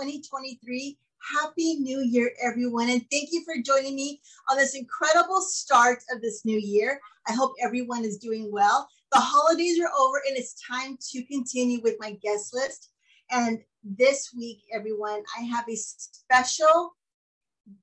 2023. Happy New Year, everyone, and thank you for joining me on this incredible start of this new year. I hope everyone is doing well. The holidays are over, and it's time to continue with my guest list. And this week, everyone, I have a special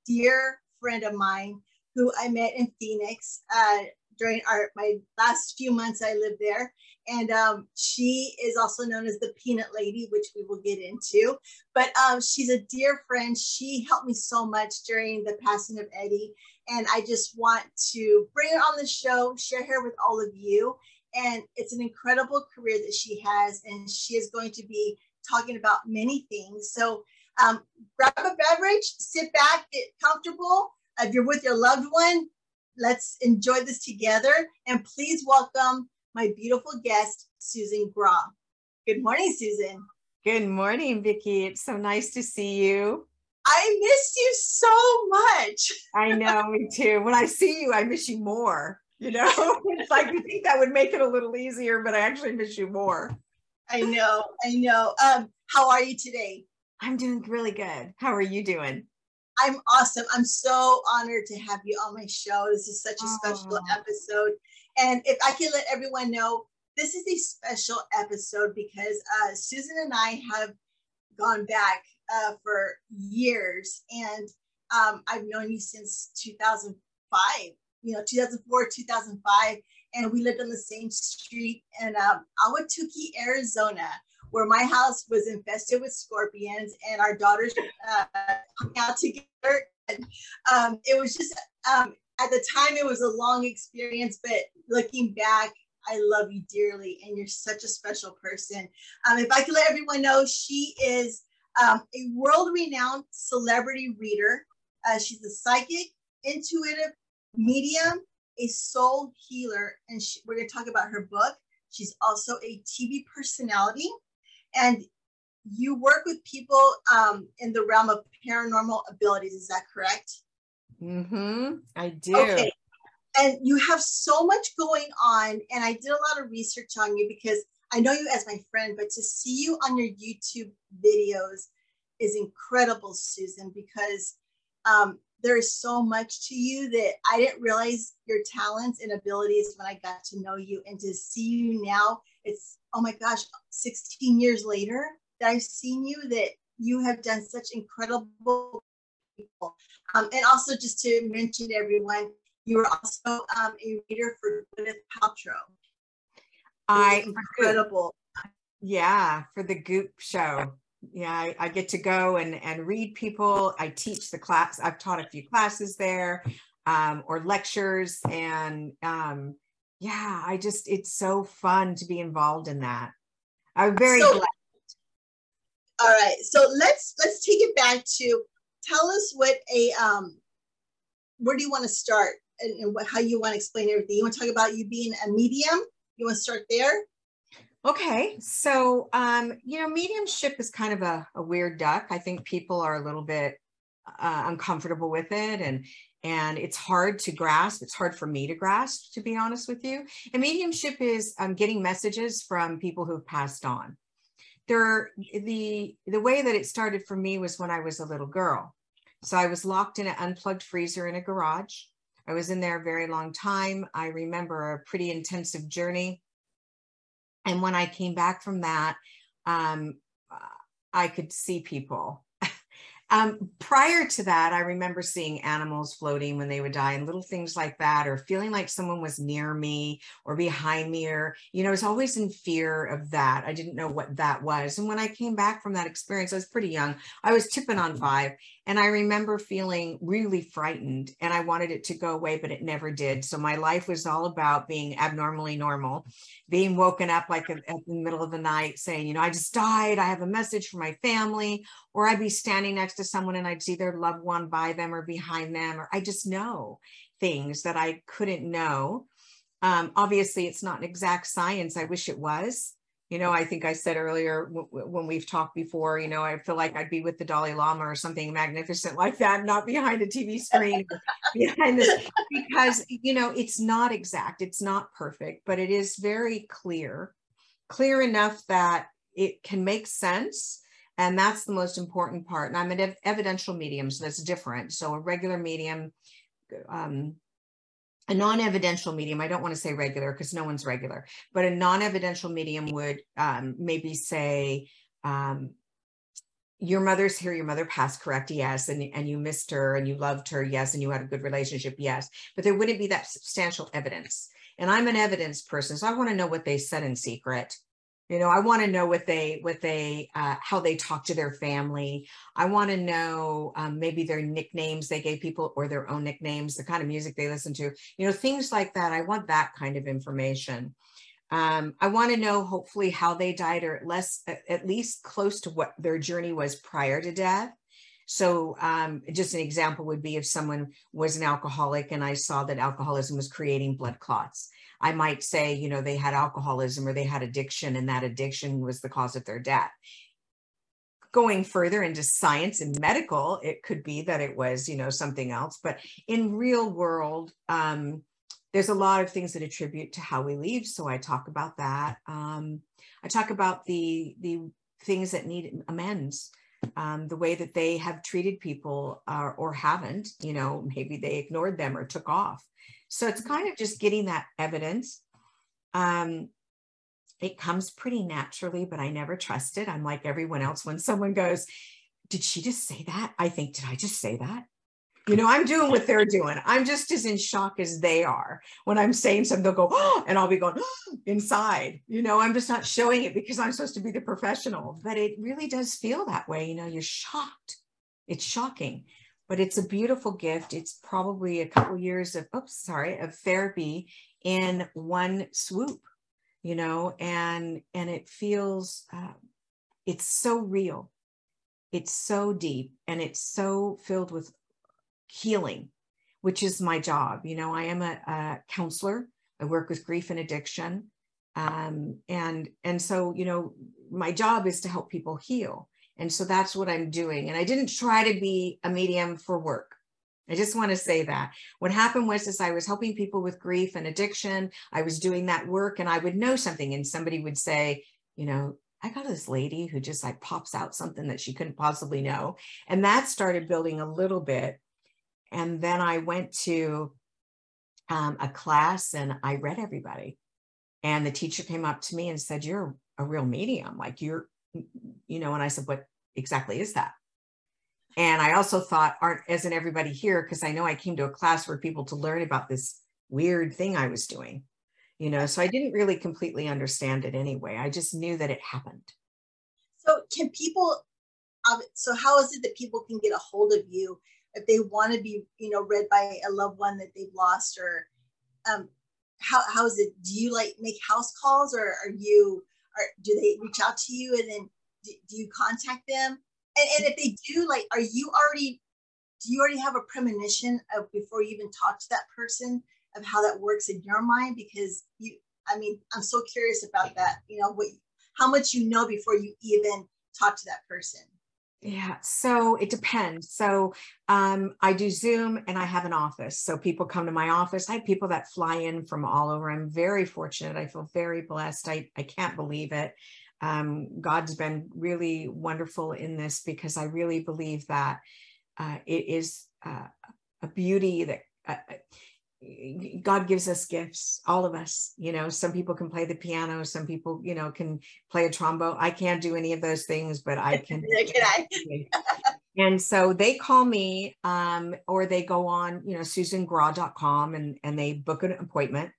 dear friend of mine who I met in Phoenix uh, during our my last few months I lived there. And um, she is also known as the Peanut Lady, which we will get into. But um, she's a dear friend. She helped me so much during the passing of Eddie. And I just want to bring her on the show, share her with all of you. And it's an incredible career that she has. And she is going to be talking about many things. So um, grab a beverage, sit back, get comfortable. If you're with your loved one, let's enjoy this together. And please welcome my beautiful guest, Susan Grau. Good morning, Susan. Good morning, Vicki. It's so nice to see you. I miss you so much. I know, me too. When I see you, I miss you more. You know, it's like you think that would make it a little easier, but I actually miss you more. I know, I know. Um, how are you today? I'm doing really good. How are you doing? I'm awesome. I'm so honored to have you on my show. This is such a special episode. And if I can let everyone know, this is a special episode because uh, Susan and I have gone back uh, for years. And um, I've known you since 2005, you know, 2004, 2005. And we lived on the same street in um, Ahwatukee, Arizona where my house was infested with scorpions and our daughters uh, hung out together. And, um, it was just, um, at the time, it was a long experience, but looking back, I love you dearly and you're such a special person. Um, if I could let everyone know, she is um, a world renowned celebrity reader. Uh, she's a psychic, intuitive, medium, a soul healer, and she, we're going to talk about her book. She's also a TV personality and you work with people um, in the realm of paranormal abilities. Is that correct? Mm-hmm. I do. Okay. And you have so much going on, and I did a lot of research on you because I know you as my friend, but to see you on your YouTube videos is incredible, Susan, because um, there is so much to you that I didn't realize your talents and abilities when I got to know you. And to see you now, it's oh my gosh, 16 years later that I've seen you that you have done such incredible people. Um, and also just to mention everyone, you are also um, a reader for Gwyneth Paltrow. I incredible. Yeah, for the Goop show. Yeah, I, I, get to go and and read people. I teach the class. I've taught a few classes there, um, or lectures, and um, yeah, I just it's so fun to be involved in that. I'm very so, glad. All right, so let's let's take it back to tell us what a um where do you want to start and, and what, how you want to explain everything. You want to talk about you being a medium? You want to start there? Okay, so um, you know, mediumship is kind of a, a weird duck. I think people are a little bit uh, uncomfortable with it, and and it's hard to grasp. It's hard for me to grasp, to be honest with you. And mediumship is um, getting messages from people who've passed on. There, the the way that it started for me was when I was a little girl. So I was locked in an unplugged freezer in a garage. I was in there a very long time. I remember a pretty intensive journey. And when I came back from that, um, I could see people um, prior to that, I remember seeing animals floating when they would die and little things like that, or feeling like someone was near me or behind me, or, you know, I was always in fear of that. I didn't know what that was. And when I came back from that experience, I was pretty young. I was tipping on five. And I remember feeling really frightened and I wanted it to go away, but it never did. So my life was all about being abnormally normal, being woken up like at the middle of the night saying, you know, I just died. I have a message for my family. Or I'd be standing next to someone and I'd see their loved one by them or behind them. Or I just know things that I couldn't know. Um, obviously, it's not an exact science. I wish it was you know, I think I said earlier w- when we've talked before, you know, I feel like I'd be with the Dalai Lama or something magnificent like that, not behind a TV screen, behind this, because, you know, it's not exact, it's not perfect, but it is very clear clear enough that it can make sense and that's the most important part and i'm an ev- evidential medium so that's different so a regular medium um, a non-evidential medium i don't want to say regular because no one's regular but a non-evidential medium would um, maybe say um, your mother's here your mother passed correct? Yes and, and you missed her and you loved her yes and you had a good relationship yes. But there wouldn't be that substantial evidence. And i'm an evidence person so i want to know what they said in secret you know i want to know what they what they uh, how they talk to their family. I want to know um, maybe their nicknames they gave people or their own nicknames the kind of music they listen to you know things like that. I want that kind of information. Um, i want to know hopefully how they died or at less at least close to what their journey was prior to death. So um, just an example would be if someone was an alcoholic and i saw that alcoholism was creating blood clots I might say, you know, they had alcoholism or they had addiction and that addiction was the cause of their death. Going further into science and medical, it could be that it was, you know, something else. But in real world, um, there's a lot of things that attribute to how we leave. So I talk about that. Um, I talk about the the things that need amends. Um, the way that they have treated people uh, or haven't, you know, maybe they ignored them or took off. So it's kind of just getting that evidence. Um, it comes pretty naturally, but I never trust it. I'm like everyone else. When someone goes, Did she just say that? I think, Did I just say that? You know, I'm doing what they're doing. I'm just as in shock as they are. When I'm saying something, they'll go, oh, and I'll be going oh, inside. You know, I'm just not showing it because I'm supposed to be the professional. But it really does feel that way. You know, you're shocked. It's shocking but it's a beautiful gift. It's probably a couple years of, oops, sorry, of therapy in one swoop, you know, and, and it feels, uh, it's so real. It's so deep and it's so filled with healing, which is my job. You know, I am a, a counselor. I work with grief and addiction. Um, and, and so, you know, my job is to help people heal and so that's what I'm doing. And I didn't try to be a medium for work. I just want to say that what happened was is I was helping people with grief and addiction. I was doing that work and I would know something and somebody would say, you know, I got this lady who just like pops out something that she couldn't possibly know. And that started building a little bit. And then I went to um, a class and I read everybody. And the teacher came up to me and said, You're a real medium. Like you're you know, and I said, what exactly is that? And I also thought, aren't isn't everybody here? Because I know I came to a class for people to learn about this weird thing I was doing, you know. So I didn't really completely understand it anyway. I just knew that it happened. So can people? Um, so how is it that people can get a hold of you if they want to be, you know, read by a loved one that they've lost, or um, how how is it? Do you like make house calls, or are you do they reach out to you and then do, do you contact them? And, and if they do, like, are you already, do you already have a premonition of before you even talk to that person of how that works in your mind? Because you, I mean, I'm so curious about that. You know, what, how much you know before you even talk to that person. Yeah, so it depends. So um, I do Zoom and I have an office. So people come to my office. I have people that fly in from all over. I'm very fortunate. I feel very blessed. I, I can't believe it. Um, God's been really wonderful in this because I really believe that uh, it is uh, a beauty that uh, God gives us gifts, all of us. You know, some people can play the piano, some people, you know, can play a trombone. I can't do any of those things, but I can. can I? and so they call me um, or they go on, you know, susangrau.com and, and they book an appointment.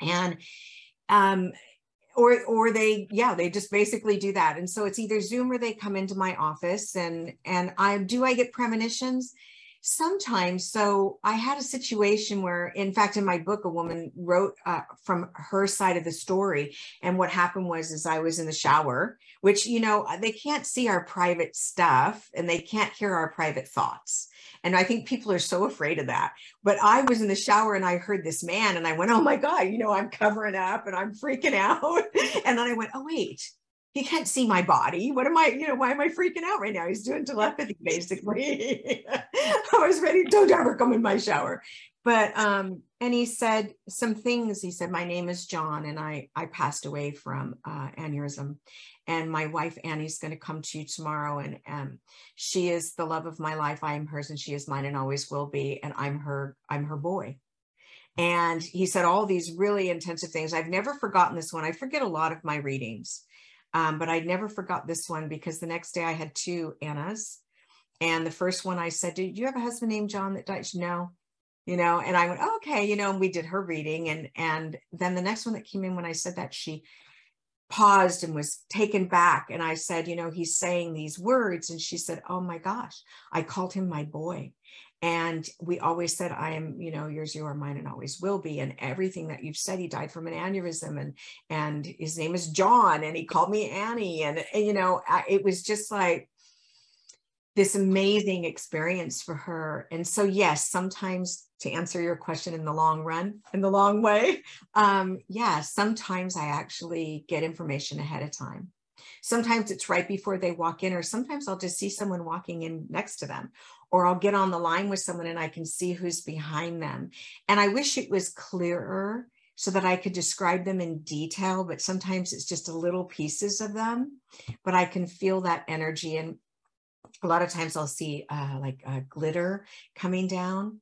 And um, or or they yeah they just basically do that and so it's either zoom or they come into my office and and i do i get premonitions sometimes so i had a situation where in fact in my book a woman wrote uh, from her side of the story and what happened was is i was in the shower which you know uh, they can't see our private stuff and they can't hear our private thoughts and i think people are so afraid of that but i was in the shower and i heard this man and i went oh my god you know i'm covering up and i'm freaking out and then i went oh wait he can't see my body. What am I, you know, why am I freaking out right now? He's doing telepathy, basically. I was ready, don't ever come in my shower. But um, and he said some things. He said, My name is John, and I I passed away from uh, aneurysm. And my wife Annie's going to come to you tomorrow. And um, she is the love of my life. I am hers, and she is mine and always will be. And I'm her, I'm her boy. And he said all these really intensive things. I've never forgotten this one. I forget a lot of my readings um, but I never forgot this one because the next day I had two Annas. And the first one I said, Did you have a husband named John that died? No. You know, and I went, oh, okay, you know, and we did her reading. And and then the next one that came in when I said that, she paused and was taken back. And I said, you know, he's saying these words. And she said, Oh my gosh, I called him my boy and we always said i am you know yours you are mine and always will be. And everything that you've said he died from an aneurysm and and his name is john and he called me annie and, and you know it was just like this amazing experience for her. And so yes sometimes to answer your question in the long run in the long way um yeah sometimes i actually get information ahead of time. Sometimes it's right before they walk in or sometimes i'll just see someone walking in next to them or I'll get on the line with someone and I can see who's behind them. And I wish it was clearer so that I could describe them in detail, but sometimes it's just a little pieces of them, but I can feel that energy. And a lot of times I'll see uh, like a glitter coming down.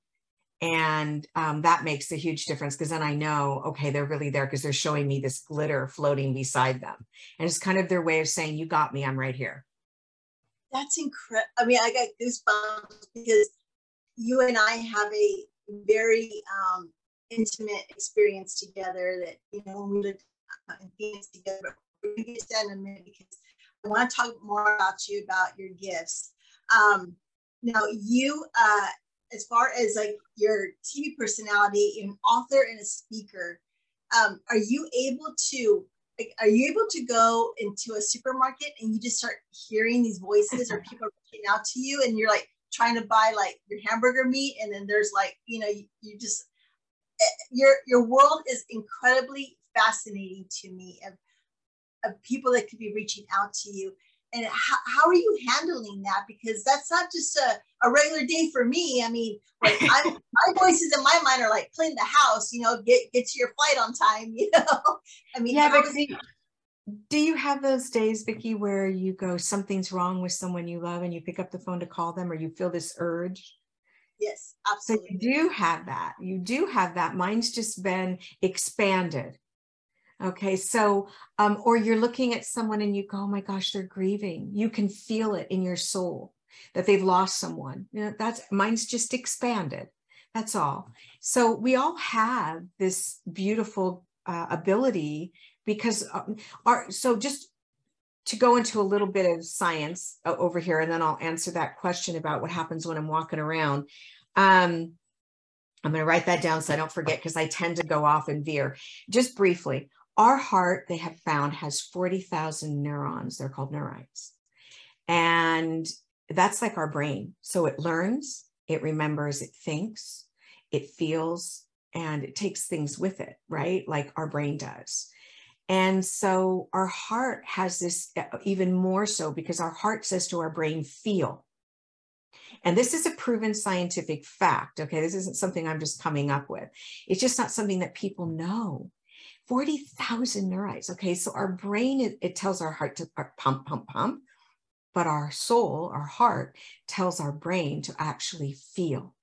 And um, that makes a huge difference because then I know, okay, they're really there because they're showing me this glitter floating beside them. And it's kind of their way of saying, You got me, I'm right here that's incredible. I mean, I got goosebumps because you and I have a very um, intimate experience together. That you know, when we lived uh, in Phoenix together. We're gonna get to that in a minute because I want to talk more about you about your gifts. Um, now, you, uh, as far as like your TV personality, an author and a speaker, um, are you able to like, are you able to go into a supermarket and you just start hearing these voices or people reaching out to you and you're like trying to buy like your hamburger meat and then there's like you know you, you just eh, your your world is incredibly fascinating to me of, of people that could be reaching out to you and how, how are you handling that? Because that's not just a, a regular day for me. I mean like I'm, my voices in my mind are like clean the house you know get get to your flight on time you know? I mean yeah but do, do you have those days vicki where you go something's wrong with someone you love and you pick up the phone to call them or you feel this urge? Yes absolutely so you do have that. You do have that. Mine's just been expanded Okay, so, um, or you're looking at someone and you go, oh my gosh, they're grieving. You can feel it in your soul that they've lost someone. You know, that's mine's just expanded. That's all. So we all have this beautiful uh, ability because um, our, so just to go into a little bit of science uh, over here, and then I'll answer that question about what happens when I'm walking around. Um, I'm going to write that down so I don't forget because I tend to go off and veer. Just briefly, our heart, they have found, has 40,000 neurons. They're called neurites. And that's like our brain. So it learns, it remembers, it thinks, it feels, and it takes things with it, right? Like our brain does. And so our heart has this uh, even more so because our heart says to our brain, feel. And this is a proven scientific fact. Okay. This isn't something I'm just coming up with. It's just not something that people know. 40,000 neurites. Okay, so our brain, it, it tells our heart to uh, pump, pump, pump, but our soul, our heart, tells our brain to actually feel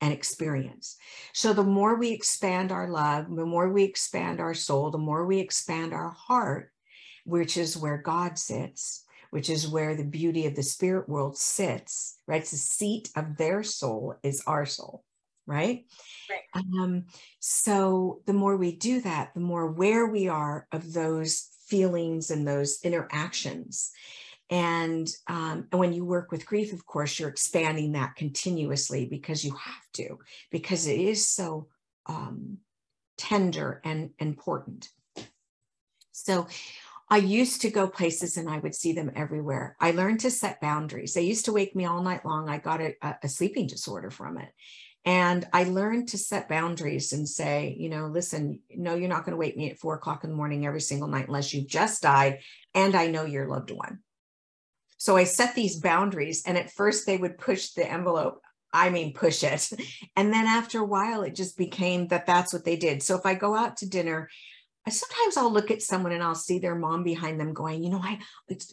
and experience. So the more we expand our love, the more we expand our soul, the more we expand our heart, which is where God sits, which is where the beauty of the spirit world sits, right? It's the seat of their soul is our soul right? right. Um, so the more we do that, the more aware we are of those feelings and those interactions. And, um, and when you work with grief, of course, you're expanding that continuously because you have to, because it is so um, tender and important. So I used to go places and I would see them everywhere. I learned to set boundaries. They used to wake me all night long. I got a, a sleeping disorder from it And I learned to set boundaries and say, you know, listen, no, you're not going to wake me at four o'clock in the morning every single night unless you've just died and I know your loved one. So I set these boundaries. And at first they would push the envelope. I mean, push it. And then after a while, it just became that that's what they did. So if I go out to dinner, I sometimes I'll look at someone and I'll see their mom behind them going, you know, I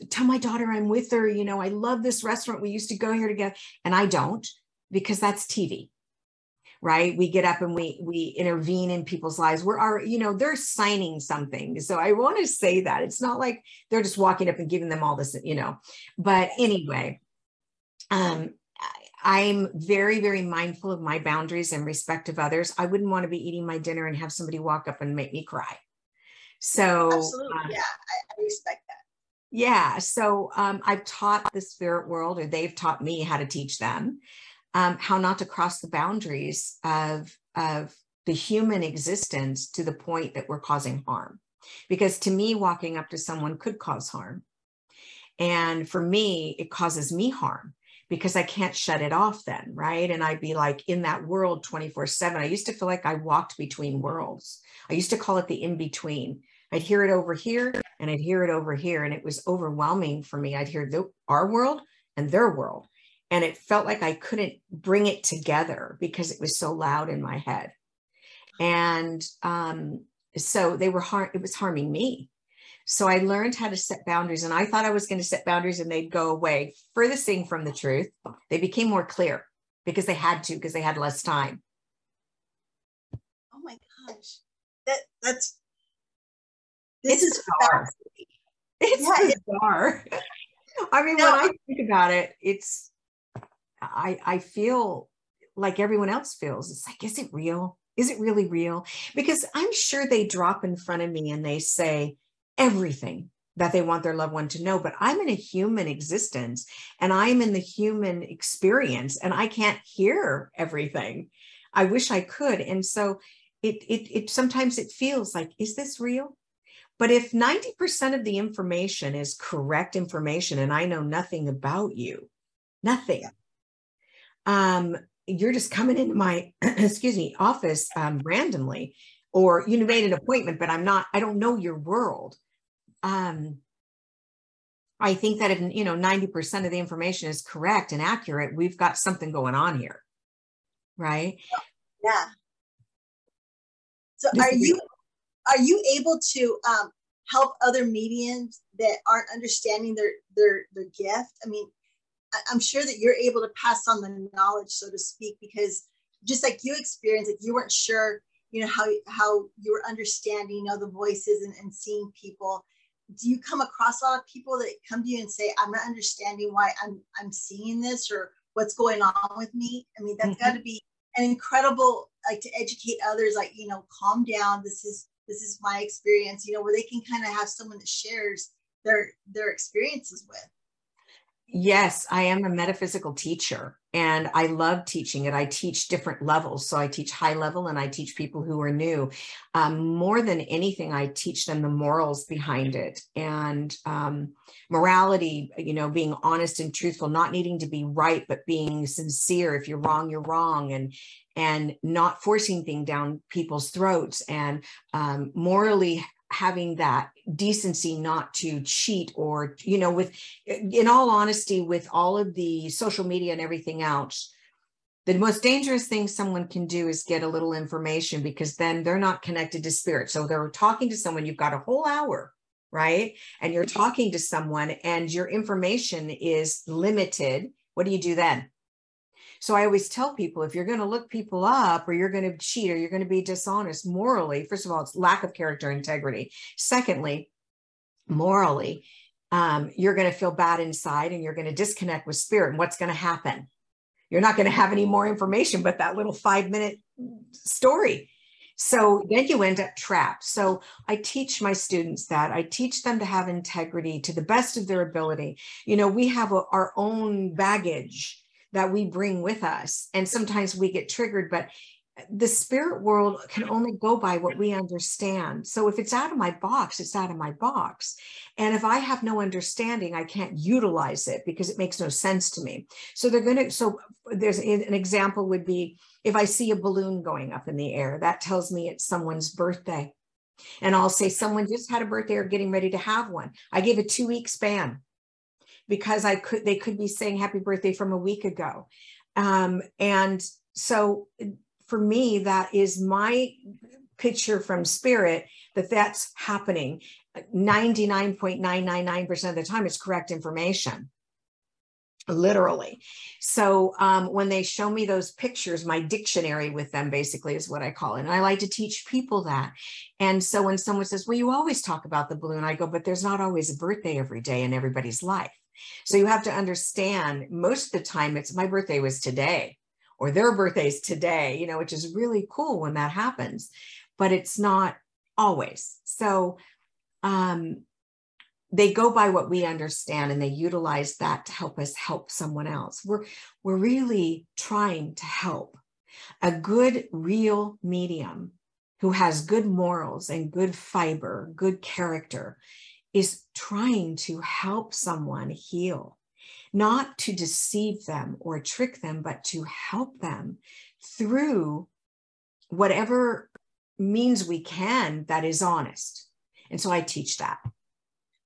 tell my daughter I'm with her. You know, I love this restaurant. We used to go here together. And I don't because that's TV right? We get up and we we intervene in people's lives. We're our you know they're signing something. So i want to say that. It's not like they're just walking up and giving them all this you know. But anyway um i'm very very mindful of my boundaries and respect of others. I wouldn't want to be eating my dinner and have somebody walk up and make me cry. So absolutely. uh, yeah I, I respect that. Yeah so um, i've taught the spirit world or they've taught me how to teach them um, how not to cross the boundaries of, of the human existence to the point that we're causing harm. Because to me, walking up to someone could cause harm. And for me, it causes me harm because I can't shut it off then, right? And I'd be like in that world 24 7. I used to feel like I walked between worlds. I used to call it the in between. I'd hear it over here and I'd hear it over here. And it was overwhelming for me. I'd hear the, our world and their world and it felt like I couldn't bring it together because it was so loud in my head. And um, so they were har- it was harming me. So I learned how to set boundaries, and I thought I was going to set boundaries and they'd go away. Furthest thing from the truth, they became more clear because they had to because they had less time. Oh my gosh, that that's this it's is bizarre. It's yeah, bizarre. I mean, no, when I think about it, it's I, I feel like everyone else feels. It's like, is it real? Is it really real? Because I'm sure they drop in front of me and they say everything that they want their loved one to know. But I'm in a human existence and I'm in the human experience and I can't hear everything. I wish I could. And so it, it, it sometimes it feels like, is this real? But if 90% of the information is correct information and I know nothing about you, nothing, um, you're just coming into my excuse me office um, randomly or you made an appointment but i'm not i don't know your world. Um, i think that if you know 90% of the information is correct and accurate we've got something going on here right? Yeah. So are you are you able to um, help other mediums that aren't understanding their their their gift? I mean I'm sure that you're able to pass on the knowledge, so to speak, because just like you experienced it, you weren't sure, you know, how how you were understanding, you know, the voices and, and seeing people. Do you come across a lot of people that come to you and say, I'm not understanding why I'm I'm seeing this or what's going on with me? I mean, that's mm-hmm. got to be an incredible like to educate others, like, you know, calm down. This is this is my experience, you know, where they can kind of have someone that shares their their experiences with. Yes, I am a metaphysical teacher and I love teaching it. I teach different levels. So I teach high level and I teach people who are new. Um, more than anything, I teach them the morals behind it and um, morality, you know, being honest and truthful, not needing to be right, but being sincere. If you're wrong, you're wrong. And and not forcing things down people's throats and um, morally having that decency not to cheat or you know with in all honesty with all of the social media and everything else the most dangerous thing someone can do is get a little information because then they're not connected to spirit. So they're talking to someone you've got a whole hour right? And you're talking to someone and your information is limited. What do you do then so I always tell people if you're going to look people up or you're going to cheat or you're going to be dishonest morally, first of all, it's lack of character integrity. Secondly, morally, um, you're going to feel bad inside and you're going to disconnect with spirit. And what's going to happen? You're not going to have any more information but that little five minute story. So then you end up trapped. So I teach my students that. I teach them to have integrity to the best of their ability. You know, we have a, our own baggage that we bring with us. And sometimes we get triggered, but the spirit world can only go by what we understand. So if it's out of my box, it's out of my box. And if I have no understanding, I can't utilize it because it makes no sense to me. So they're going to, so there's an example would be if I see a balloon going up in the air, that tells me it's someone's birthday. And I'll say someone just had a birthday or getting ready to have one. I give a two week span because I could, they could be saying happy birthday from a week ago. Um, and so for me, that is my picture from spirit that that's happening. 99.999% of the time it's correct information literally. So um, when they show me those pictures my dictionary with them basically is what i call it. And i like to teach people that. And so when someone says well you always talk about the balloon i go but there's not always a birthday every day in everybody's life so you have to understand most of the time it's my birthday was today or their birthdays today, you know, which is really cool when that happens, but it's not always. So um, they go by what we understand and they utilize that to help us help someone else. We're, we're really trying to help. A good, real medium who has good morals and good fiber, good character, is trying to help someone heal not to deceive them or trick them, but to help them through whatever means we can that is honest. And so I teach that.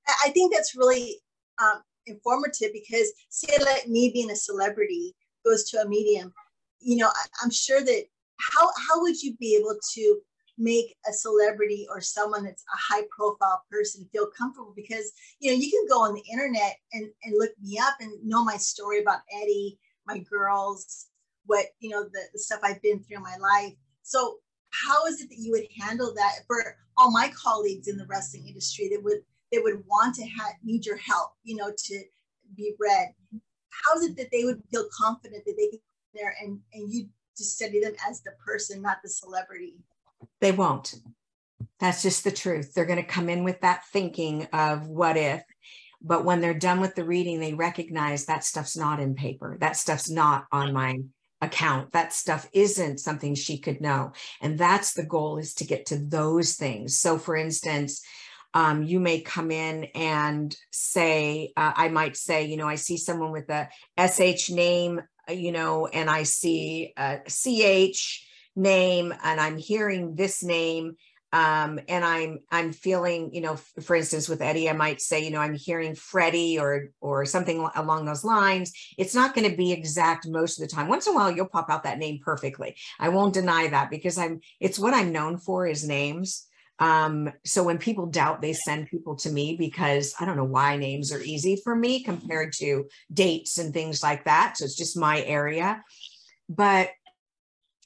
I think that's really um, informative because, say, like me being a celebrity goes to a medium, you know, I, I'm sure that how how would you be able to make a celebrity or someone that's a high profile person feel comfortable because you know you can go on the internet and, and look me up and know my story about eddie my girls what you know the, the stuff i've been through in my life. So how is it that you would handle that for all my colleagues in the wrestling industry that would they would want to have need your help you know to be read? How is it that they would feel confident that they can go there and and you just study them as the person not the celebrity they won't. That's just the truth. They're going to come in with that thinking of what if. But when they're done with the reading, they recognize that stuff's not in paper. That stuff's not on my account. That stuff isn't something she could know. And that's the goal is to get to those things. So, for instance, um, you may come in and say, uh, I might say, you know, I see someone with a SH name, uh, you know, and I see a CH name and I'm hearing this name um, and I'm I'm feeling, you know, for instance, with Eddie, I might say, you know, I'm hearing Freddie or or something along those lines. It's not going to be exact most of the time. Once in a while, you'll pop out that name perfectly. I won't deny that because I'm. It's what I'm known for is names. Um, so when people doubt, they send people to me because I don't know why names are easy for me compared to dates and things like that. So it's just my area. But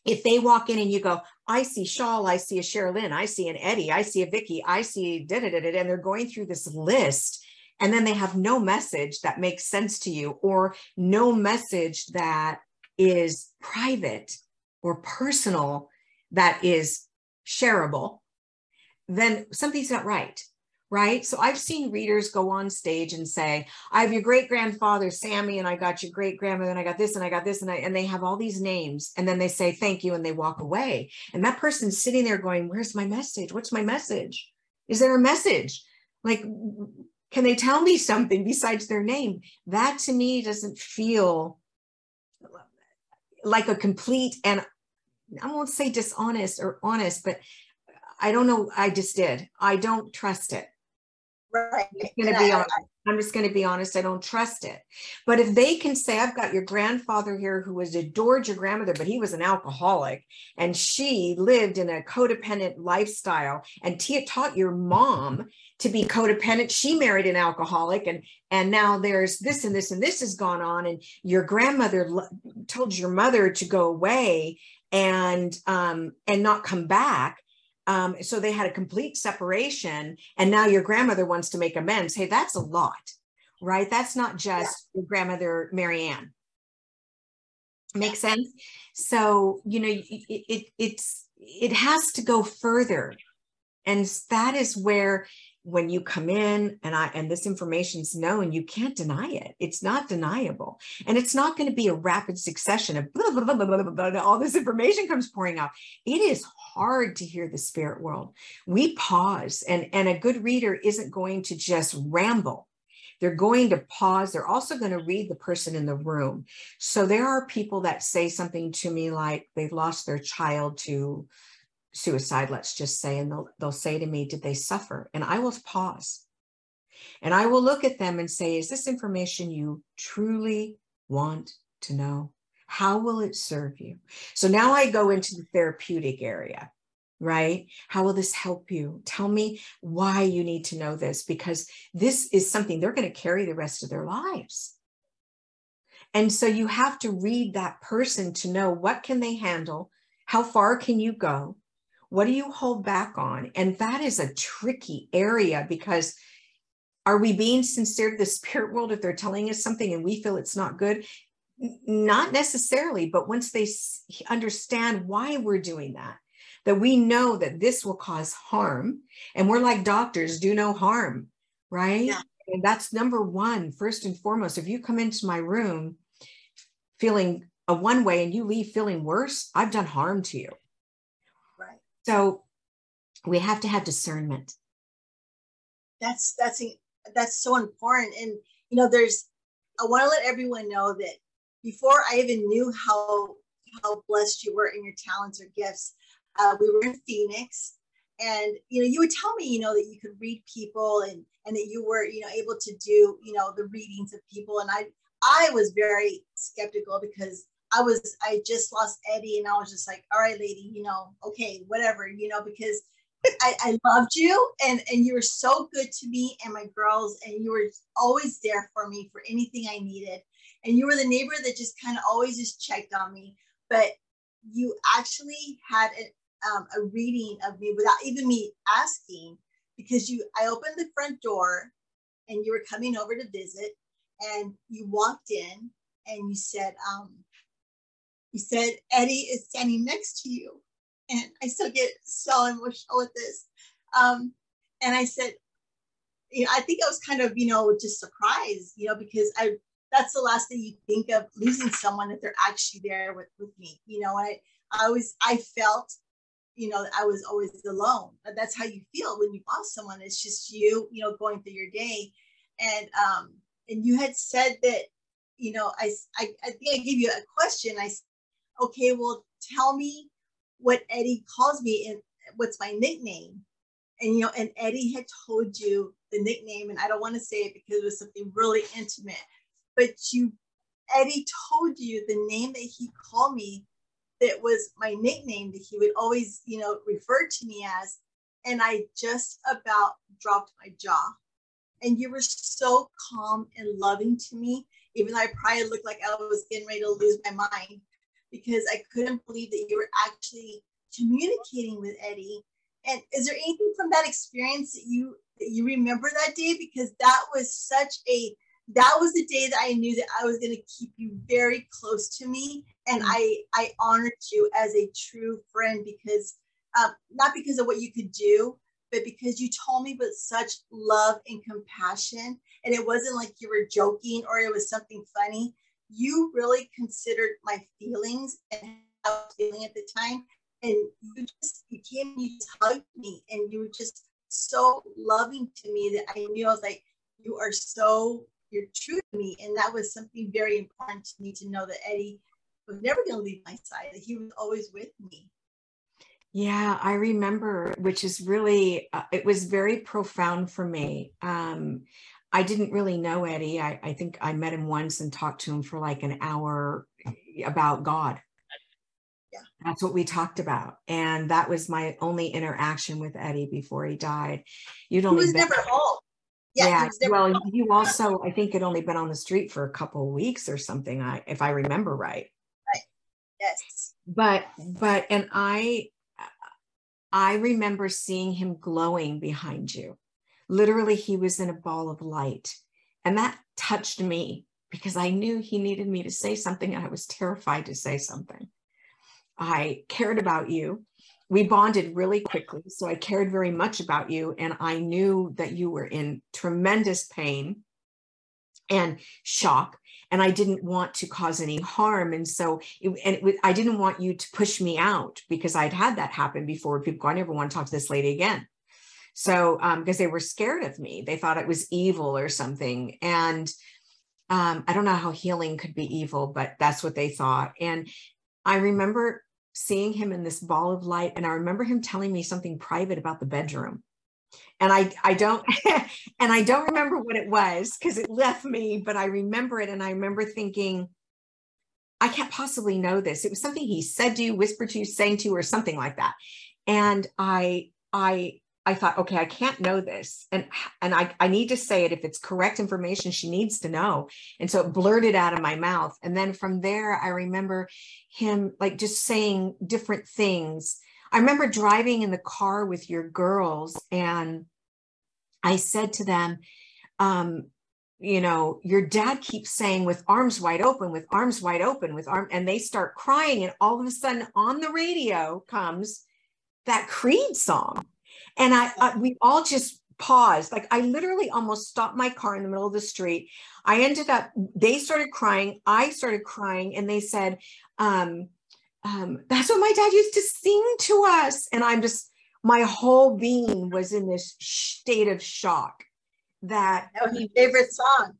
if they walk in and you go, I see Shawl, I see a Sherilyn, I see an Eddie, I see a Vicky, I see da da da da, and they're going through this list, and then they have no message that makes sense to you, or no message that is private or personal that is shareable, then something's not right right? So I've seen readers go on stage and say, I have your great grandfather, Sammy, and I got your great grandmother, and I got this, and I got this, and I, and they have all these names. And then they say, thank you, and they walk away. And that person's sitting there going, Where's my message? What's my message? Is there a message? Like, can they tell me something besides their name? That to me doesn't feel like a complete and I won't say dishonest or honest, but I don't know. I just did. I don't trust it. Right. I'm going to be honest. I'm just going to be honest. I don't trust it. But if they can say, I've got your grandfather here who was adored your grandmother, but he was an alcoholic and she lived in a codependent lifestyle and Tia taught your mom to be codependent. She married an alcoholic and, and now there's this and this and this has gone on. And your grandmother told your mother to go away and, um, and not come back um, so they had a complete separation, and now your grandmother wants to make amends. Hey, that's a lot, right? That's not just yeah. your grandmother, Marianne. Makes sense. So you know, it, it it's it has to go further, and that is where when you come in and I and this information's known, you can't deny it. It's not deniable. And it's not going to be a rapid succession of blah, blah, blah, all this information comes pouring out. It is hard to hear the spirit world. We pause and, and a good reader isn't going to just ramble. They're going to pause. They're also going to read the person in the room. So there are people that say something to me like they've lost their child to suicide, let's just say, and they'll, they'll say to me, Did they suffer? And I will pause and I will look at them and say, Is this information you truly want to know? How will it serve you? So now I go into the therapeutic area, right? How will this help you? Tell me why you need to know this because this is something they're going to carry the rest of their lives. And so you have to read that person to know what can they handle? How far can you go? What do you hold back on? And that is a tricky area because are we being sincere to the spirit world if they're telling us something and we feel it's not good? Not necessarily, but once they understand why we're doing that, that we know that this will cause harm, and we're like doctors, do no harm, right? Yeah. And that's number one, first and foremost. If you come into my room feeling a one way and you leave feeling worse, I've done harm to you. So we have to have discernment. That's that's that's so important. And you know, there's I want to let everyone know that before I even knew how how blessed you were in your talents or gifts, uh, we were in Phoenix, and you know, you would tell me, you know, that you could read people and and that you were, you know, able to do, you know, the readings of people. And I I was very skeptical because I was, I just lost Eddie and I was just like, all right, lady, you know, okay, whatever, you know, because I, I loved you and, and you were so good to me and my girls, and you were always there for me for anything I needed. And you were the neighbor that just kind of always just checked on me. But you actually had a, um, a reading of me without even me asking because you, I opened the front door and you were coming over to visit and you walked in and you said, um, he said, Eddie is standing next to you. And I still get so emotional with this. Um, and I said, you know, I think I was kind of, you know, just surprised, you know, because I that's the last thing you think of losing someone that they're actually there with, with me. You know, I I always I felt, you know, I was always alone. That's how you feel when you lost someone. It's just you, you know, going through your day. And um, and you had said that, you know, I I, I think I gave you a question. I okay, well, tell me what Eddie calls me and what's my nickname. And you know, and Eddie had told you the nickname, and I don't want to say it because it was something really intimate, but you Eddie told you the name that he called me that was my nickname that he would always, you know, refer to me as. And I just about dropped my jaw. And you were so calm and loving to me, even though I probably looked like I was getting ready to lose my mind because I couldn't believe that you were actually communicating with Eddie. And is there anything from that experience that you that you remember that day? Because that was such a that was the day that I knew that I was going to keep you very close to me, and mm-hmm. I I honored you as a true friend because um, not because of what you could do, but because you told me with such love and compassion, and it wasn't like you were joking or it was something funny you really considered my feelings and how I was feeling at the time. And you just, you came and you just hugged me and you were just so loving to me that I knew I was like, you are so, you're true to me. And that was something very important to me to know that Eddie was never going to leave my side, that he was always with me. Yeah, I remember, which is really, uh, it was very profound for me. Um, I didn't really know Eddie. I, I think I met him once and talked to him for like an hour eh, about God. Yeah. That's what we talked about. And that was my only interaction with Eddie before he died. You'd only he was never home. Yeah. yeah. well, home. you also, I think, had only been on the street for a couple of weeks or something. I, if I remember right. Right. Yes. But, but, and I, I remember seeing him glowing behind you Literally, he was in a ball of light. And that touched me because I knew he needed me to say something and I was terrified to say something. I cared about you. we bonded really quickly. So I cared very much about you. And I knew that you were in tremendous pain and shock. And I didn't want to cause any harm. And so, it, and it, I didn't want you to push me out because I'd had that happen before. People go, I never want to talk to this lady again. So, um, because they were scared of me, they thought it was evil or something. And um, I don't know how healing could be evil, but that's what they thought. And I remember seeing him in this ball of light and i remember him telling me something private about the bedroom and i i don't and i don't remember what it was because it left me but i remember it and i remember thinking i can't possibly know this it was something he said to you whispered to you saying to you or something like that and i i I thought, okay, I can't know this. And and I, I need to say it. If it's correct information, she needs to know. And so it blurted out of my mouth. And then from there, I remember him like just saying different things. I remember driving in the car with your girls, and I said to them, um, you know, your dad keeps saying with arms wide open, with arms wide open, with arm, and they start crying, and all of a sudden on the radio comes that Creed song and I, I we all just paused. Like I literally almost stopped my car in the middle of the street. I ended up, they started crying. I started crying and they said, um, um, that's what my dad used to sing to us. And I'm just, my whole being was in this state of shock that. Your favorite song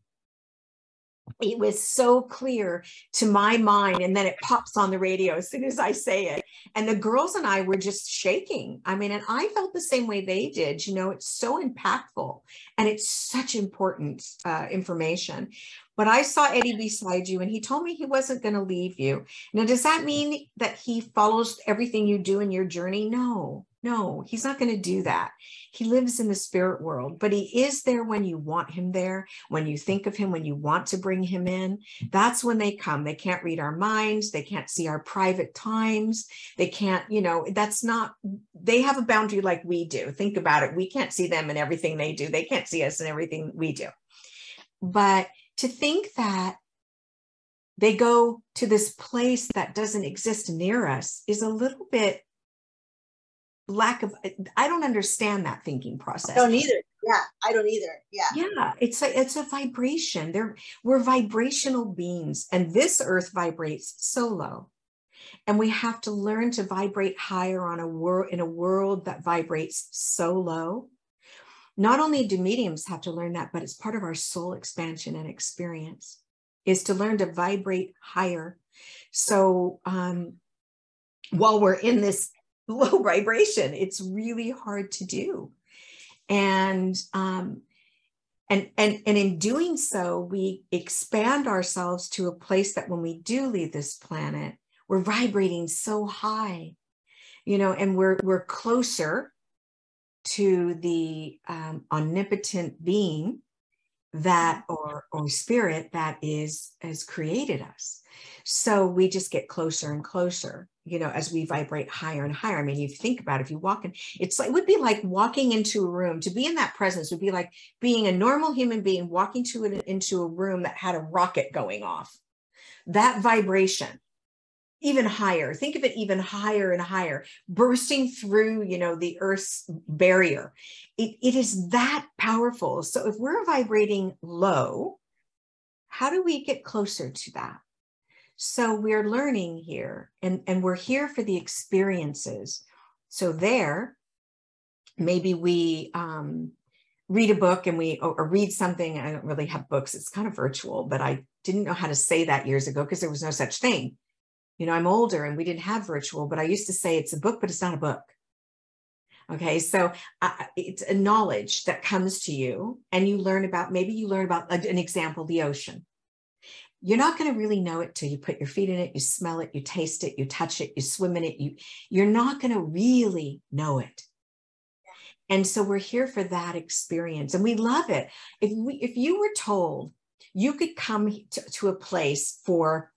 it was so clear to my mind and then it pops on the radio as soon as i say it. And the girls and i were just shaking. I mean and i felt the same way they did you know it's so impactful and it's such important uh, information. But i saw eddie beside you and he told me he wasn't going to leave you. Now does that mean that he follows everything you do in your journey? No no, he's not going to do that. He lives in the spirit world, but he is there when you want him there, when you think of him, when you want to bring him in. That's when they come. They can't read our minds. They can't see our private times. They can't, you know, that's not, they have a boundary like we do. Think about it. We can't see them in everything they do. They can't see us in everything we do. But to think that they go to this place that doesn't exist near us is a little bit lack of i don't understand that thinking process. I don't either. Yeah i don't either. Yeah. Yeah it's a it's a vibration. There we're vibrational beings and this earth vibrates so low and we have to learn to vibrate higher on a world in a world that vibrates so low not only do mediums have to learn that but it's part of our soul expansion and experience is to learn to vibrate higher. So um while we're in this low vibration. It's really hard to do. And um, and and and in doing so, we expand ourselves to a place that when we do leave this planet, we're vibrating so high, you know, and we're we're closer to the um, omnipotent being that or or spirit that is has created us so we just get closer and closer you know as we vibrate higher and higher. I mean you think about it, if you walk in it's like it would be like walking into a room. To be in that presence would be like being a normal human being walking to it into a room that had a rocket going off. That vibration even higher think of it even higher and higher bursting through you know the earth's barrier. It, it is that powerful. So if we're vibrating low how do we get closer to that so we're learning here and and we're here for the experiences so there maybe we um read a book and we or read something i don't really have books it's kind of virtual but i didn't know how to say that years ago because there was no such thing you know, I'm older and we didn't have virtual, but I used to say it's a book, but it's not a book. Okay, so uh, it's a knowledge that comes to you, and you learn about maybe you learn about an example, the ocean. You're not going to really know it till you put your feet in it, you smell it, you taste it, you touch it, you swim in it. You you're not going to really know it. And so we're here for that experience, and we love it. If we if you were told you could come to, to a place for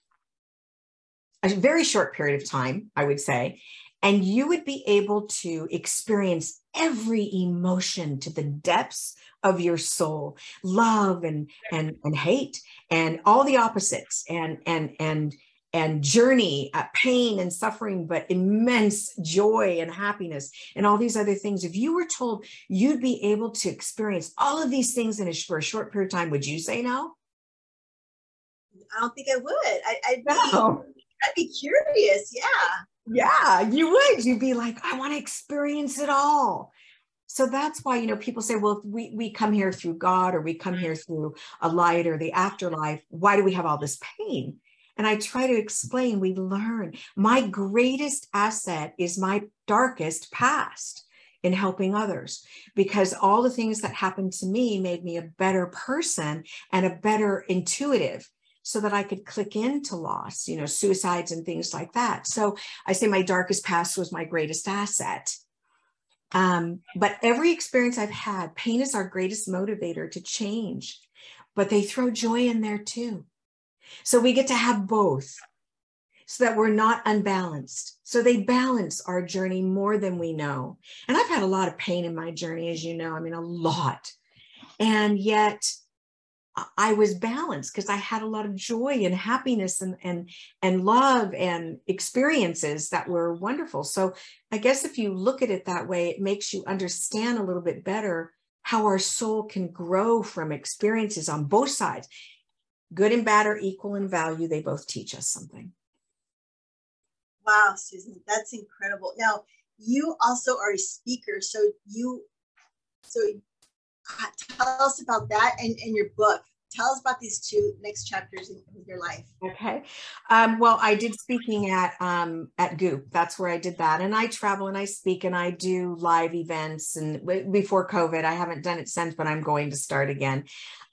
a very short period of time, I would say, and you would be able to experience every emotion to the depths of your soul love and and and hate and all the opposites and and and and journey uh, pain and suffering but immense joy and happiness and all these other things. If you were told you'd be able to experience all of these things in a, for a short period of time would you say no? I don't think i would. I, be, no. I'd be curious yeah. Yeah you would. You'd be like i want to experience it all so that's why you know people say well we we come here through god or we come here through a light or the afterlife why do we have all this pain and I try to explain, we learn. My greatest asset is my darkest past in helping others because all the things that happened to me made me a better person and a better intuitive so that I could click into loss, you know, suicides and things like that. So I say my darkest past was my greatest asset. Um, but every experience I've had, pain is our greatest motivator to change, but they throw joy in there too. So we get to have both so that we're not unbalanced. So they balance our journey more than we know. And I've had a lot of pain in my journey, as you know, I mean, a lot. And yet I was balanced because I had a lot of joy and happiness and, and, and love and experiences that were wonderful. So I guess if you look at it that way, it makes you understand a little bit better how our soul can grow from experiences on both sides good and bad are equal in value. They both teach us something. Wow, Susan, that's incredible. Now, you also are a speaker, so you, so uh, tell us about that and, and your book tell us about these two next chapters in, your life. Okay. Um, well i did speaking at um, at goop. That's where i did that. And i travel and i speak and i do live events and before covid. I haven't done it since but i'm going to start again.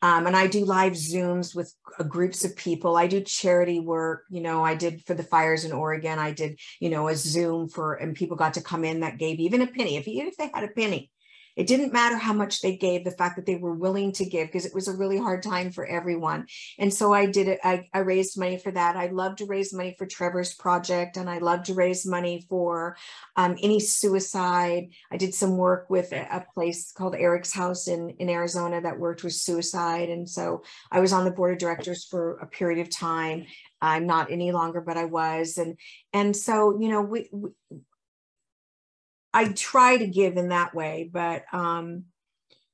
Um, and i do live zooms with uh, groups of people. I do charity work. You know i did for the fires in oregon. I did you know a zoom for and people got to come in that gave even a penny. If even if they had a penny it didn't matter how much they gave, the fact that they were willing to give, because it was a really hard time for everyone. And so I did it. I, I raised money for that. I love to raise money for Trevor's project, and I love to raise money for um, any suicide. I did some work with a, a place called Eric's House in, in Arizona that worked with suicide. And so I was on the board of directors for a period of time. I'm not any longer, but I was. And and so, you know, we, we I try to give in that way, but um,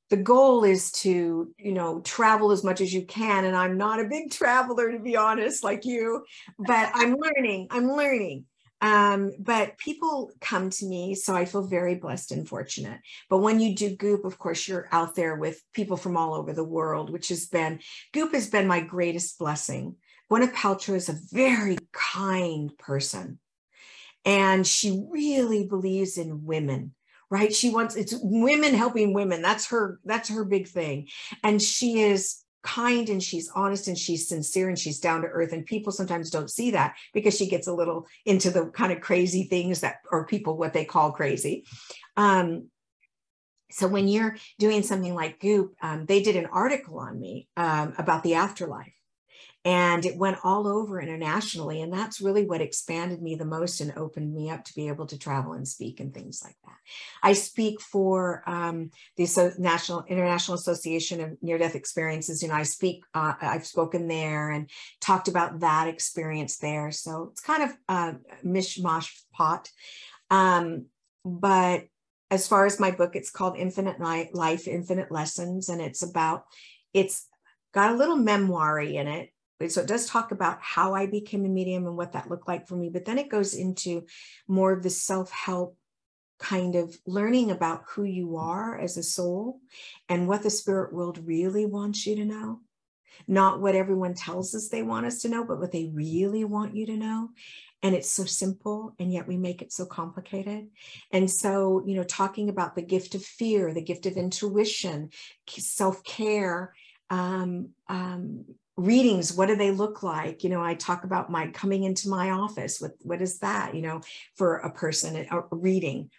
the goal is to, you know, travel as much as you can. And I'm not a big traveler, to be honest, like you, but I'm learning. I'm learning. Um, but people come to me, so I feel very blessed and fortunate. But when you do Goop, of course, you're out there with people from all over the world, which has been Goop has been my greatest blessing. Gwyneth Paltrow is a very kind person and she really believes in women right? She wants it's women helping women. That's her that's her big thing. And she is kind and she's honest and she's sincere and she's down to earth. And people sometimes don't see that because she gets a little into the kind of crazy things that or people what they call crazy. Um, so when you're doing something like goop um, they did an article on me um, about the afterlife and it went all over internationally and that's really what expanded me the most and opened me up to be able to travel and speak and things like that. I speak for um, the national international association of near death experiences you know i speak uh, i've spoken there and talked about that experience there so it's kind of a mishmash pot. Um, but as far as my book it's called infinite life infinite lessons and it's about it's got a little memoir in it so it does talk about how I became a medium and what that looked like for me, but then it goes into more of the self help kind of learning about who you are as a soul and what the spirit world really wants you to know. Not what everyone tells us they want us to know, but what they really want you to know. And it's so simple, and yet we make it so complicated. And so, you know, talking about the gift of fear, the gift of intuition, self care, um, um, readings what do they look like? You know i talk about my coming into my office what what is that you know for a person a, reading.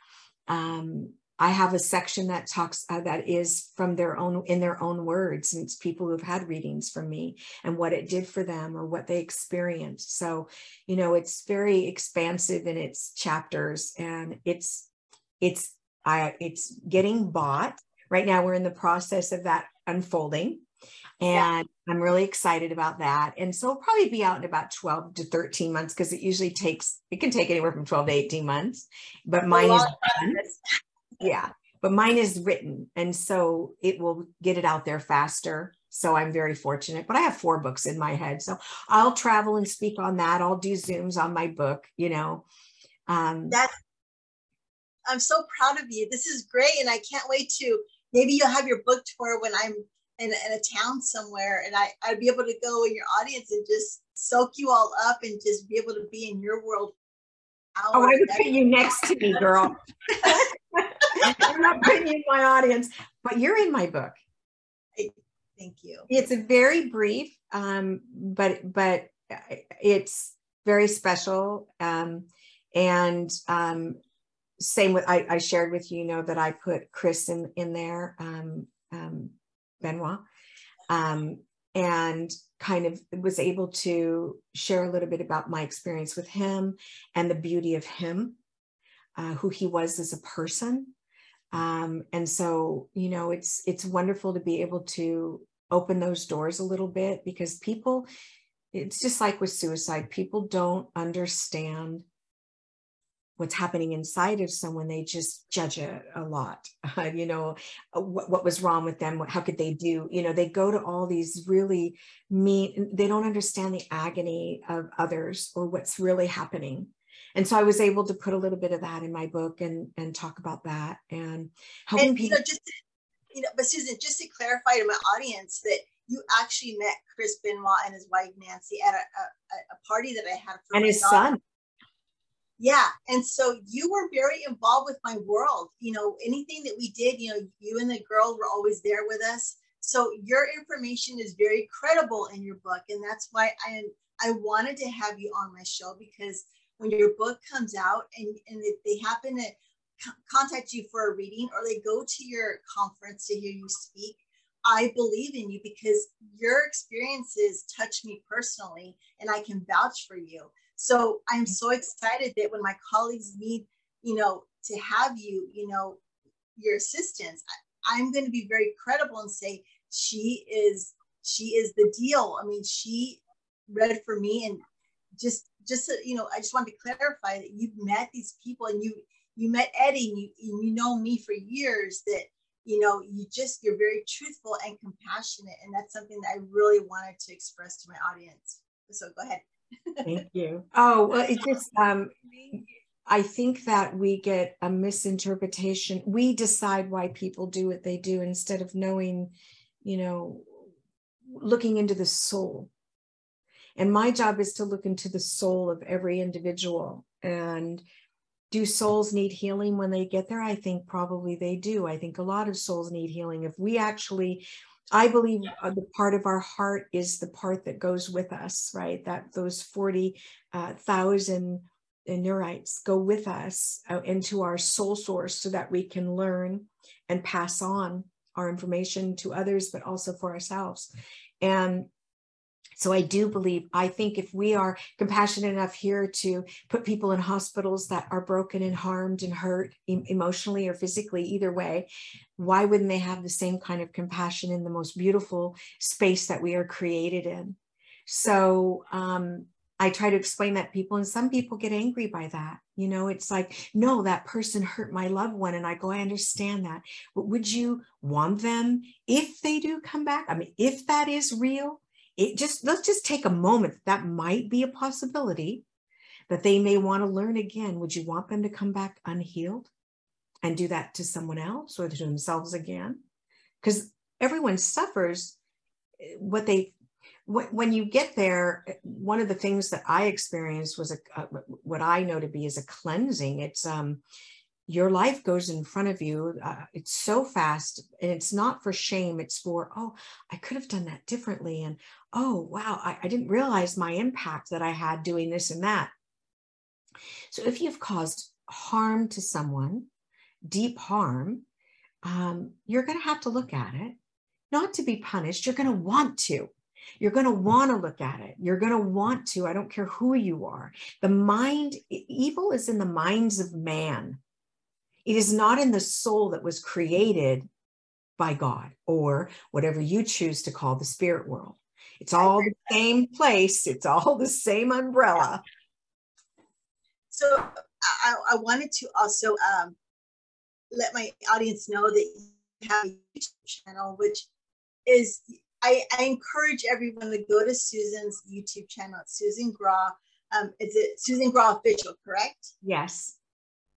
Um, i have a section that talks uh, that is from their own in their own words and it's people who've had readings from me and what it did for them or what they experienced. So you know it's very expansive in its chapters and it's it's i it's getting bought. Right now we're in the process of that unfolding And yeah. I'm really excited about that. And so it'll probably be out in about 12 to 13 months because it usually takes, it can take anywhere from 12 to 18 months. But mine is, yeah, but mine is written. And so it will get it out there faster. So I'm very fortunate. But I have four books in my head. So I'll travel and speak on that. I'll do Zooms on my book, you know. Um, that's I'm so proud of you. This is great. And I can't wait to maybe you'll have your book tour when I'm in, in a town somewhere and I, I'd be able to go in your audience and just soak you all up and just be able to be in your world. Oh, I would put you next to me, girl. I'm not putting you in my audience, but you're in my book. Thank you. It's a very brief, um, but but it's very special. Um, and um, same with I, I, shared with you, you know that I put Chris in in there, um, um, Benoit, um, and kind of was able to share a little bit about my experience with him and the beauty of him, uh, who he was as a person. Um, and so, you know, it's it's wonderful to be able to open those doors a little bit because people, it's just like with suicide, people don't understand what's happening inside of someone they just judge it a lot. Uh, you know uh, what, what was wrong with them? How could they do? You know they go to all these really mean they don't understand the agony of others or what's really happening. And so i was able to put a little bit of that in my book and and talk about that and helping and, people you know, just you know but susan just to clarify to my audience that you actually met chris benoit and his wife nancy at a, a, a party that i had for and his daughter. son yeah and so you were very involved with my world you know anything that we did you know you and the girl were always there with us so your information is very credible in your book and that's why i i wanted to have you on my show because when your book comes out and and if they happen to contact you for a reading or they go to your conference to hear you speak I believe in you because your experiences touch me personally and I can vouch for you. So I'm so excited that when my colleagues need, you know, to have you, you know, your assistance, I, I'm going to be very credible and say she is she is the deal. I mean, she read for me and just just uh, you know, I just wanted to clarify that you've met these people and you you met Eddie and you, and you know me for years that you know you just you're very truthful and compassionate. And that's something that i really wanted to express to my audience. So go ahead Thank you. Oh, well, it just, um, I think that we get a misinterpretation. We decide why people do what they do instead of knowing, you know, looking into the soul. And my job is to look into the soul of every individual. And do souls need healing when they get there? I think probably they do. I think a lot of souls need healing. If we actually I believe uh, the part of our heart is the part that goes with us, right? That those 40,000 uh, neurites go with us uh, into our soul source so that we can learn and pass on our information to others, but also for ourselves. And so I do believe, I think if we are compassionate enough here to put people in hospitals that are broken and harmed and hurt emotionally or physically, either way, why wouldn't they have the same kind of compassion in the most beautiful space that we are created in? So um, I try to explain that people, and some people get angry by that. You know, it's like, no, that person hurt my loved one. And I go, I understand that. But would you want them if they do come back? I mean, if that is real, it just let's just take a moment that might be a possibility that they may want to learn again would you want them to come back unhealed and do that to someone else or to themselves again because everyone suffers eh, what they when you get there eh, one of the things that i experienced was a, uh, what i know to be as a cleansing it's um your life goes in front of you. Uh, it's so fast, and it's not for shame. It's for, oh, I could have done that differently. And oh, wow, I, I didn't realize my impact that I had doing this and that. So if you've caused harm to someone, deep harm, um, you're going to have to look at it, not to be punished. You're going to want to. You're going to want to look at it. You're going to want to. I don't care who you are. The mind, evil is in the minds of man. It is not in the soul that was created by God or whatever you choose to call the spirit world. It's all the same place, it's all the same umbrella. So I, I wanted to also um, let my audience know that you have a YouTube channel, which is I, I, encourage everyone to go to Susan's YouTube channel. It's Susan Grau. Um, is it Susan Grau official, correct? Yes.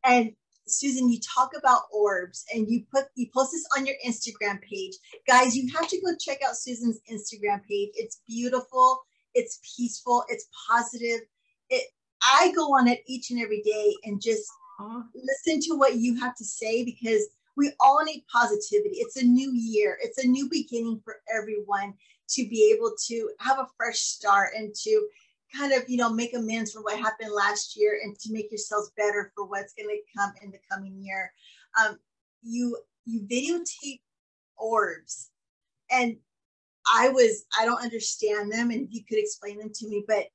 And Susan, you talk about orbs and you put you post this on your Instagram page. Guys, you have to go check out Susan's Instagram page. It's beautiful, it's peaceful, it's positive. It I go on it each and every day and just listen to what you have to say because we all need positivity. It's a new year, it's a new beginning for everyone to be able to have a fresh start and to kind of you know make amends for what happened last year and to make yourselves better for what's going to come in the coming year um, you you videotape orbs and i was i don't understand them and you could explain them to me but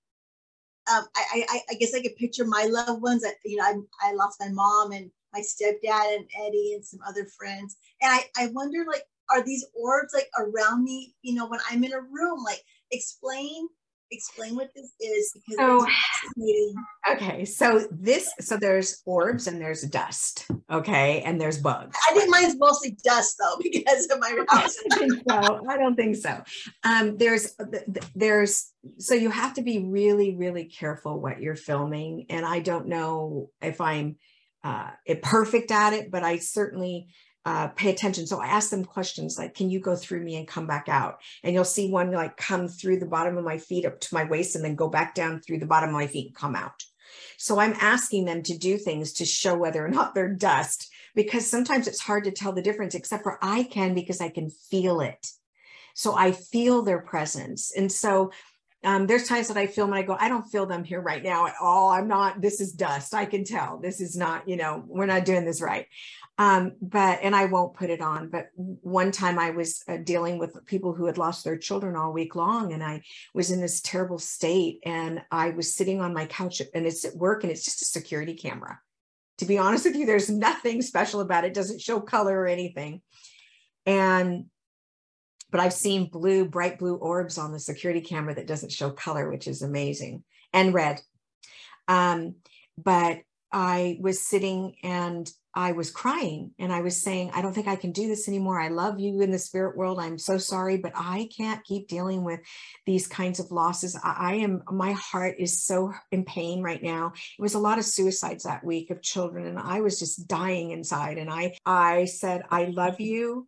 um, I, I, I guess I could picture my loved ones. That you know, I, I lost my mom and my stepdad and Eddie and some other friends. And I, I wonder, like, are these orbs like around me? You know, when I'm in a room, like, explain explain what this is because so, okay so this so there's orbs and there's dust okay and there's bugs. I think mine's mostly dust though because of my house. I, think so. I don't think so. Um there's there's so you have to be really really careful what you're filming and i don't know if i'm uh, perfect at it but i certainly uh, pay attention. So I ask them questions like, can you go through me and come back out? And you'll see one like come through the bottom of my feet up to my waist and then go back down through the bottom of my feet and come out. So I'm asking them to do things to show whether or not they're dust because sometimes it's hard to tell the difference, except for I can because I can feel it. So I feel their presence. And so um, there's times that I film and I go, I don't feel them here right now at all. I'm not, this is dust. I can tell this is not, you know, we're not doing this right. Um, but, and I won't put it on, but one time I was uh, dealing with people who had lost their children all week long and I was in this terrible state and I was sitting on my couch and it's at work and it's just a security camera. To be honest with you, there's nothing special about it. it doesn't show color or anything. And but I've seen blue, bright blue orbs on the security camera that doesn't show color, which is amazing, and red. Um, but I was sitting and I was crying and I was saying, I don't think I can do this anymore. I love you in the spirit world. I'm so sorry, but I can't keep dealing with these kinds of losses. I, I, am, my heart is so in pain right now. It was a lot of suicides that week of children and I was just dying inside. And I, I said, I love you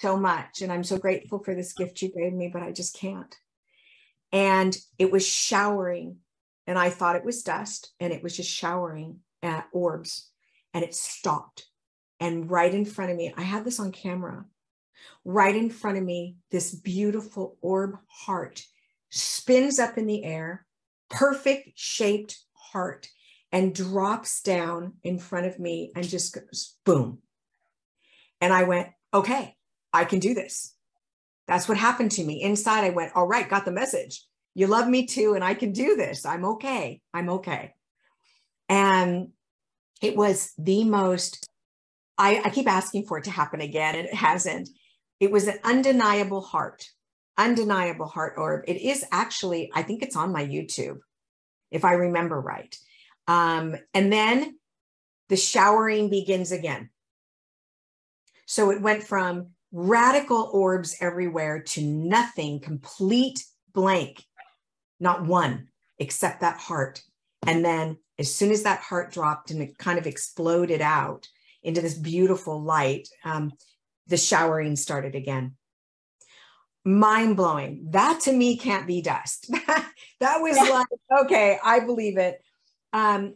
so much. And I'm so grateful for this gift you gave me, but I just can't. And it was showering and I thought it was dust and it was just showering at orbs and it stopped. And right in front of me, I had this on camera. Right in front of me, this beautiful orb heart spins up in the air, perfect shaped heart, and drops down in front of me and just goes boom. And I went, okay, I can do this. That's what happened to me. Inside, I went, all right, got the message. You love me too and i can do this. I'm okay. I'm okay. And it was the most I, I, keep asking for it to happen again and it hasn't. It was an undeniable heart undeniable heart orb. It is actually i think it's on my youtube if i remember right. Um, and then the showering begins again. So it went from radical orbs everywhere to nothing complete blank not one, except that heart. And then as soon as that heart dropped and it kind of exploded out into this beautiful light, um, the showering started again. Mind blowing. That to me can't be dust. that was like, okay, I believe it. Um,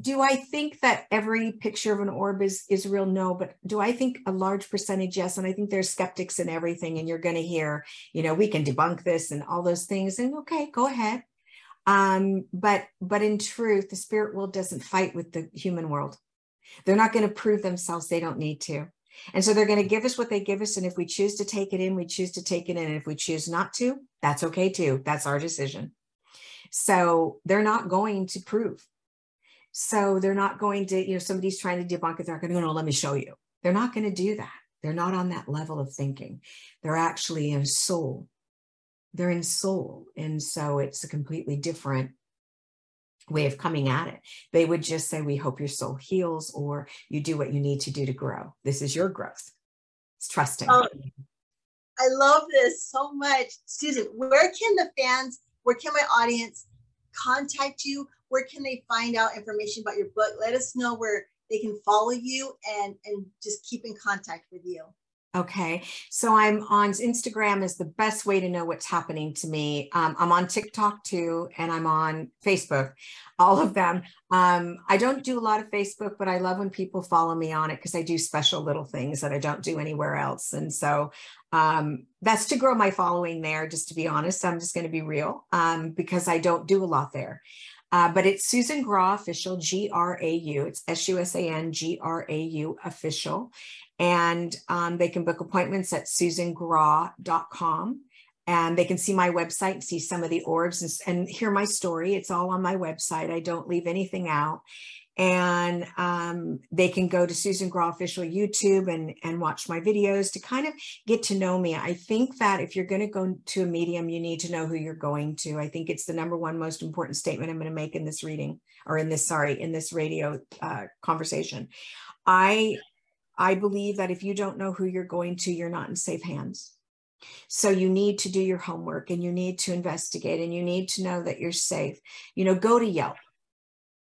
do I think that every picture of an orb is is real? No, but do I think a large percentage? Yes, and I think there's skeptics in everything, and you're going to hear, you know, we can debunk this and all those things. And okay, go ahead. Um, but but in truth, the spirit world doesn't fight with the human world. They're not going to prove themselves. They don't need to. And so they're going to give us what they give us. And if we choose to take it in, we choose to take it in. And if we choose not to, that's okay too. That's our decision. So they're not going to prove so they're not going to, you know, somebody's trying to debunk it. They're not going to go, no, let me show you. They're not going to do that. They're not on that level of thinking. They're actually in soul. They're in soul. And so it's a completely different way of coming at it. They would just say, We hope your soul heals, or you do what you need to do to grow. This is your growth. It's trusting. Oh, I love this so much. Susan, where can the fans, where can my audience contact you? Where can they find out information about your book? Let us know where they can follow you and, and just keep in contact with you. Okay. So I'm on Instagram is the best way to know what's happening to me. Um, I'm on TikTok too, and I'm on Facebook, all of them. Um, I don't do a lot of Facebook, but I love when people follow me on it because I do special little things that I don't do anywhere else. And so um, that's to grow my following there, just to be honest. I'm just going to be real um, because I don't do a lot there. Uh, but it's Susan Grau official, G R A U. It's S U S A N G R A U official. And um, they can book appointments at susangrau.com. And they can see my website and see some of the orbs and, and hear my story. It's all on my website. I don't leave anything out and um, they can go to Susan Grau official YouTube and and watch my videos to kind of get to know me. I think that if you're going to go to a medium, you need to know who you're going to. I think it's the number one most important statement I'm going to make in this reading or in this sorry in this radio uh, conversation. I I believe that if you don't know who you're going to, you're not in safe hands. So you need to do your homework and you need to investigate and you need to know that you're safe. You know, go to Yelp.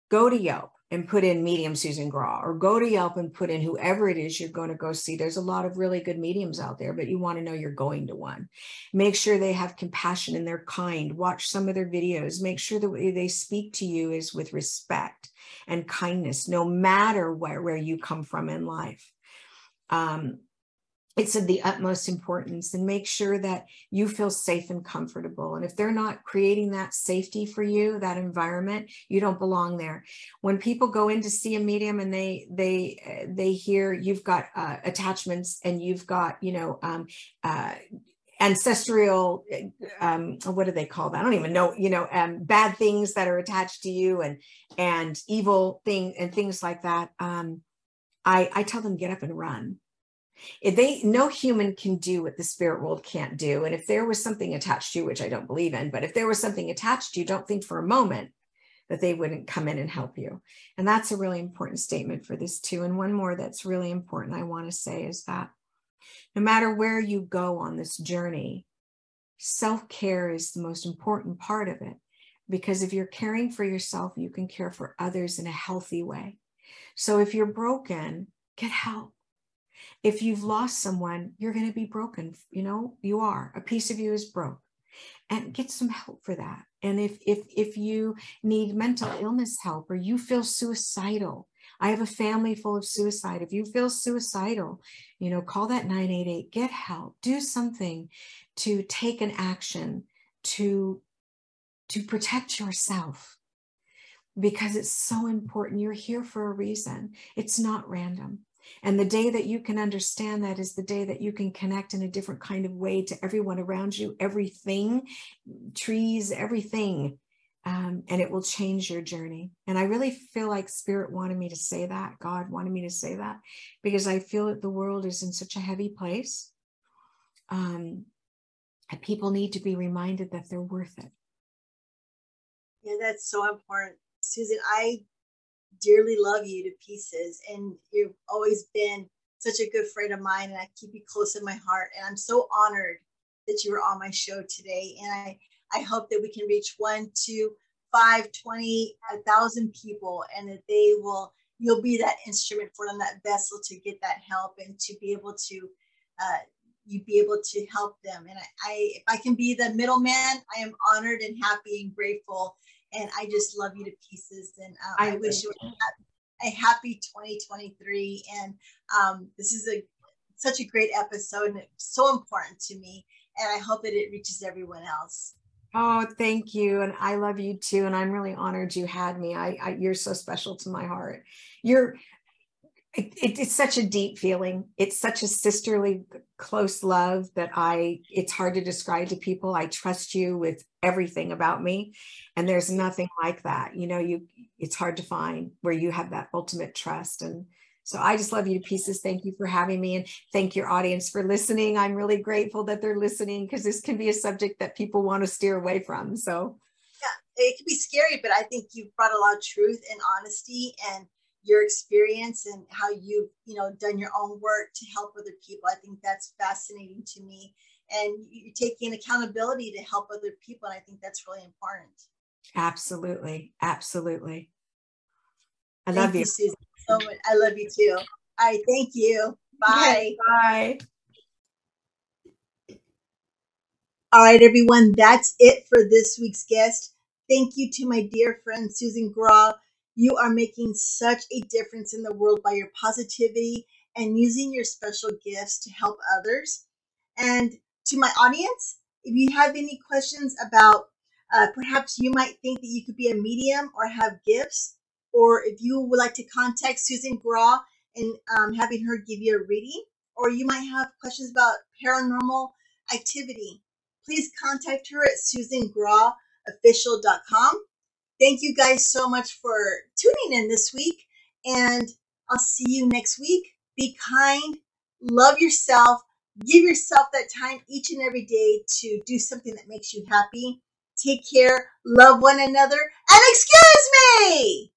Go to Yelp and put in medium Susan Grau or go to Yelp and put in whoever it is you're going to go see. There's a lot of really good mediums out there, but you want to know you're going to one. Make sure they have compassion and they're kind. Watch some of their videos. Make sure the way they speak to you is with respect and kindness, no matter where, where you come from in life. Um, it's of the utmost importance and make sure that you feel safe and comfortable. And if they're not creating that safety for you that environment you don't belong there. When people go in to see a medium and they they they hear you've got uh, attachments and you've got you know um, uh, ancestral um, what do they call that? I don't even know you know um, bad things that are attached to you and and evil thing and things like that. Um, i i tell them get up and run if they no human can do what the spirit world can't do. And if there was something attached to you which i don't believe in but if there was something attached to you don't think for a moment that they wouldn't come in and help you. And that's a really important statement for this too. And one more that's really important i want to say is that no matter where you go on this journey self-care is the most important part of it. Because if you're caring for yourself you can care for others in a healthy way. So if you're broken get help if you've lost someone, you're going to be broken. You know, you are. A piece of you is broke. And get some help for that. And if if if you need mental illness help or you feel suicidal, I have a family full of suicide. If you feel suicidal, you know, call that 988, get help, do something to take an action to to protect yourself because it's so important. You're here for a reason. It's not random. And the day that you can understand that is the day that you can connect in a different kind of way to everyone around you, everything, trees, everything. Um, and it will change your journey. And I really feel like Spirit wanted me to say that. God wanted me to say that because I feel that the world is in such a heavy place. Um, and people need to be reminded that they're worth it. Yeah, that's so important. Susan, I dearly love you to pieces and you've always been such a good friend of mine and I keep you close in my heart and I'm so honored that you were on my show today and I I hope that we can reach one, two, five, 20, a thousand people and that they will you'll be that instrument for them, that vessel to get that help and to be able to uh, you be able to help them. And I, I if I can be the middleman, I am honored and happy and grateful and I just love you to pieces. And uh, I, I, wish you a happy 2023. And um, this is a such a great episode and it's so important to me. And I hope that it reaches everyone else. Oh, thank you. And I love you too. And I'm really honored you had me. I, I you're so special to my heart. You're it, it, it's such a deep feeling. It's such a sisterly, close love that I, it's hard to describe to people. I trust you with everything about me. And there's nothing like that. You know, you, it's hard to find where you have that ultimate trust. And So I just love you to pieces. Thank you for having me and thank your audience for listening. I'm really grateful that they're listening because this can be a subject that people want to steer away from. So yeah, it can be scary, but I think you've brought a lot of truth and honesty and your experience and how you've you know done your own work to help other people. I think that's fascinating to me. And you're taking accountability to help other people. And I think that's really important. Absolutely. Absolutely. I thank love you. you. Susan, so much. I love you too. All right. Thank you. Bye. Bye. All right, everyone. That's it for this week's guest. Thank you to my dear friend Susan Grau. You are making such a difference in the world by your positivity and using your special gifts to help others. And to my audience, if you have any questions about uh, perhaps you might think that you could be a medium or have gifts, or if you would like to contact Susan Grau and um, having her give you a reading, or you might have questions about paranormal activity, please contact her at susangrauofficial.com. Thank you guys so much for tuning in this week, and I'll see you next week. Be kind, love yourself, give yourself that time each and every day to do something that makes you happy. Take care, love one another, and excuse me!